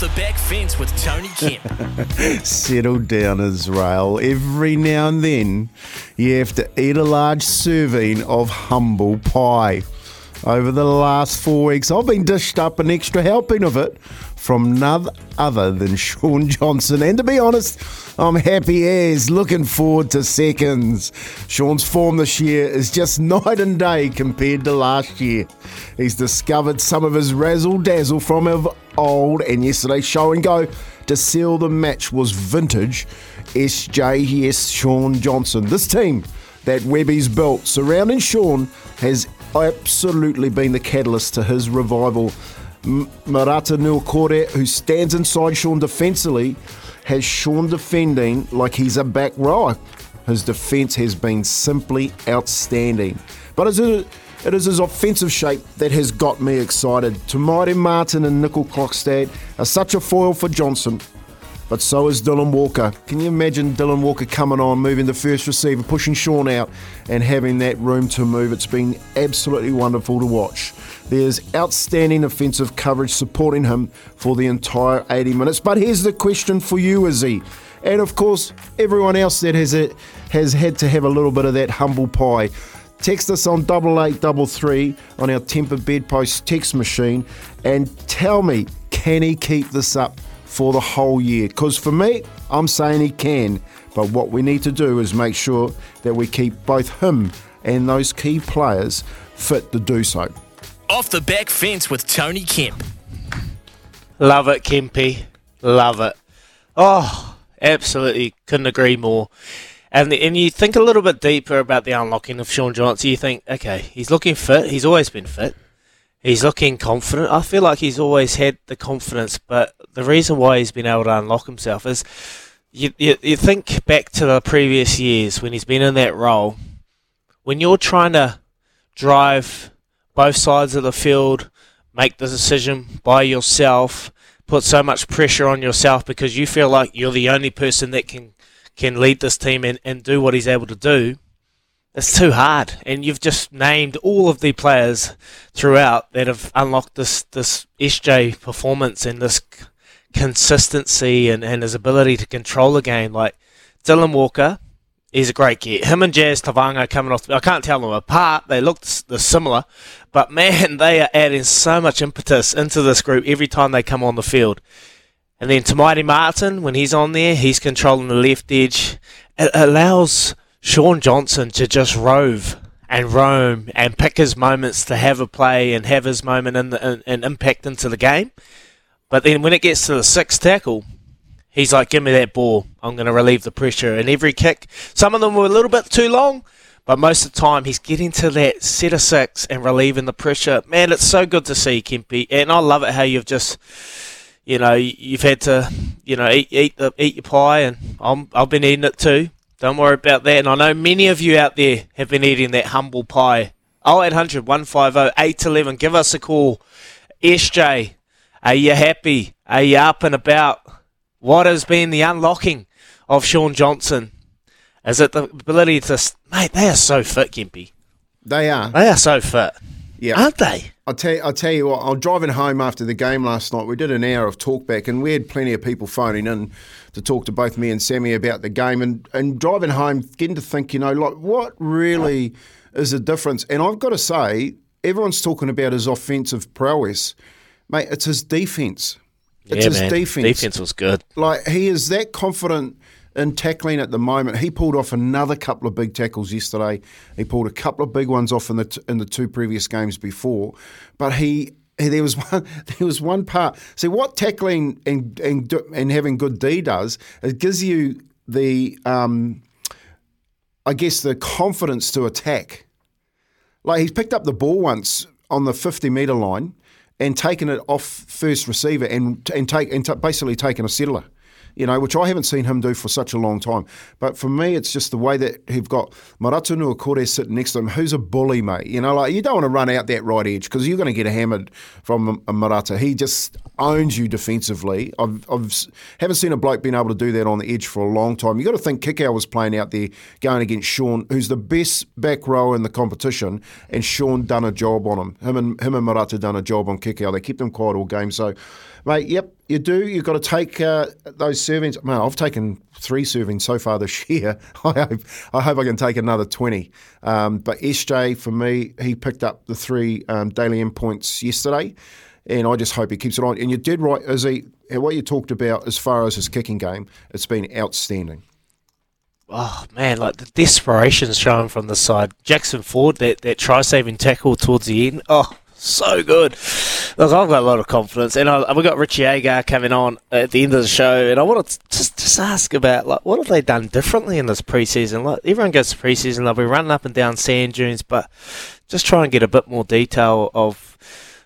The back fence with Tony Kemp. Settle down, Israel. Every now and then, you have to eat a large serving of humble pie. Over the last four weeks, I've been dished up an extra helping of it from none other than Shaun Johnson. And to be honest, I'm happy as looking forward to seconds. Shaun's form this year is just night and day compared to last year. He's discovered some of his razzle dazzle from old, and yesterday's show and go to seal the match was vintage SJS Shaun Johnson. This team that Webby's built surrounding Shaun has absolutely been the catalyst to his revival. M- Marata Niukore, who stands inside Shaun defensively, has Shaun defending like he's a back rower. His defence has been simply outstanding. But is it, it is his offensive shape that has got me excited. Te Maire Martin and Nickel Clockstad are such a foil for Johnson but so is Dylan Walker. Can you imagine Dylan Walker coming on, moving the first receiver, pushing Shaun out, and having that room to move? It's been absolutely wonderful to watch. There's outstanding offensive coverage supporting him for the entire 80 minutes. But here's the question for you, Izzy. And of course, everyone else that has it has had to have a little bit of that humble pie. Text us on double eight double three on our tempered bedpost text machine and tell me, can he keep this up for the whole year. Because for me, I'm saying he can. But what we need to do is make sure that we keep both him and those key players fit to do so. Off the back fence with Tony Kemp. Love it, Kempy. Love it. Oh, absolutely couldn't agree more. And and you think a little bit deeper about the unlocking of Shaun Johnson. You think, okay, he's looking fit. He's always been fit. He's looking confident. I feel like he's always had the confidence, but the reason why he's been able to unlock himself is you, you, you think back to the previous years when he's been in that role. When you're trying to drive both sides of the field, make the decision by yourself, put so much pressure on yourself because you feel like you're the only person that can can lead this team and, and do what he's able to do it's too hard. And you've just named all of the players throughout that have unlocked this this SJ performance and this consistency and, and his ability to control the game. Like Dylan Walker, he's a great get. Him and Jazz Tevaga coming off. I can't tell them apart. They look similar, but man, they are adding so much impetus into this group every time they come on the field. And then Te Maire Martin, when he's on there, he's controlling the left edge. It allows Shaun Johnson to just rove and roam and pick his moments to have a play and have his moment and an impact into the game. But then when it gets to the sixth tackle, he's like, "Give me that ball. I'm going to relieve the pressure." And every kick, some of them were a little bit too long, but most of the time he's getting to that set of six and relieving the pressure. Man, it's so good to see Kempy, and I love it how you've just. You know, you've had to, you know, eat eat the, eat your pie, and I'm, I've been eating it too. Don't worry about that. And I know many of you out there have been eating that humble pie. 0800 150 811. Give us a call. SJ, are you happy? Are you up and about? What has been the unlocking of Shaun Johnson? Is it the ability to. Mate, they are so fit, Kempy. They are. They are so fit. Yeah. Aren't they? I'll tell, you, I'll tell you what, I was driving home after the game last night. We did an hour of talkback, and we had plenty of people phoning in to talk to both me and Sammy about the game. And, and driving home, getting to think, you know, like what really is the difference? And I've got to say, everyone's talking about his offensive prowess. Mate, it's his defence. It's yeah, his man. defence. Defence was good. Like, he is that confident in tackling at the moment. He pulled off another couple of big tackles yesterday. He pulled a couple of big ones off in the t- in the two previous games before, but he. There was one. There was one part. See what tackling and and and having good D does. It gives you the, um, I guess, the confidence to attack. Like he's picked up the ball once on the fifty meter line and taken it off first receiver and and take and t- basically taken a settler you know, which I haven't seen him do for such a long time. But for me, it's just the way that he've got Marata Niukore sitting next to him, who's a bully, mate. You know, like you don't want to run out that right edge because you're going to get hammered from a Marata. He just owns you defensively. I've, I've haven't seen a bloke being able to do that on the edge for a long time. You got to think Kikau was playing out there going against Shaun, who's the best back row in the competition, and Shaun done a job on him. Him and him and Marata done a job on Kikau. They kept him quiet all game. So, mate, yep, you do. You've got to take uh, those servings. Man, I've taken three servings so far this year. I hope I hope I can take another twenty. Um, but SJ for me, he picked up the three um, Dally M points yesterday, and I just hope he keeps it on. And you did right, Izzy. What you talked about as far as his kicking game, it's been outstanding. Oh man, like the desperation showing from the side. Jackson Ford, that, that try saving tackle towards the end. Oh, so good. Look, I've got a lot of confidence, and I, we've got Richie Agar coming on at the end of the show, and I want to just just ask about like what have they done differently in this preseason? Like everyone goes to preseason, they'll be running up and down sand dunes, but just try and get a bit more detail of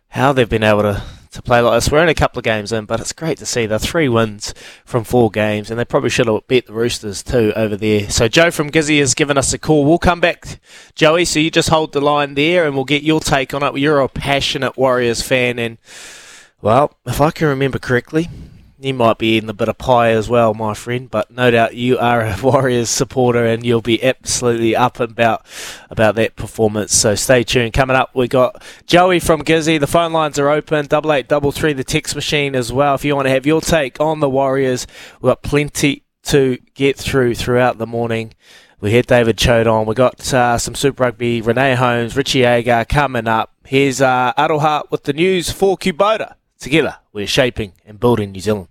how they've been able to to play like this. We're only a couple of games in, but it's great to see the three wins from four games, and they probably should have beat the Roosters too over there. So Joe from Gizzy has given us a call. We'll come back, Joey. So you just hold the line there, and we'll get your take on it. You're a passionate Warriors fan, and well, if I can remember correctly, you might be in the bit of pie as well, my friend, but no doubt you are a Warriors supporter and you'll be absolutely up and about about that performance. So stay tuned. Coming up, we got Joey from Gizzy. The phone lines are open. Double eight, double three, the text machine as well. If you want to have your take on the Warriors, we've got plenty to get through throughout the morning. We had David Choate on. We got uh, some Super Rugby, Renee Holmes, Richie Agar coming up. Here's uh, Aroha with the news for Kubota. Together, we're shaping and building New Zealand.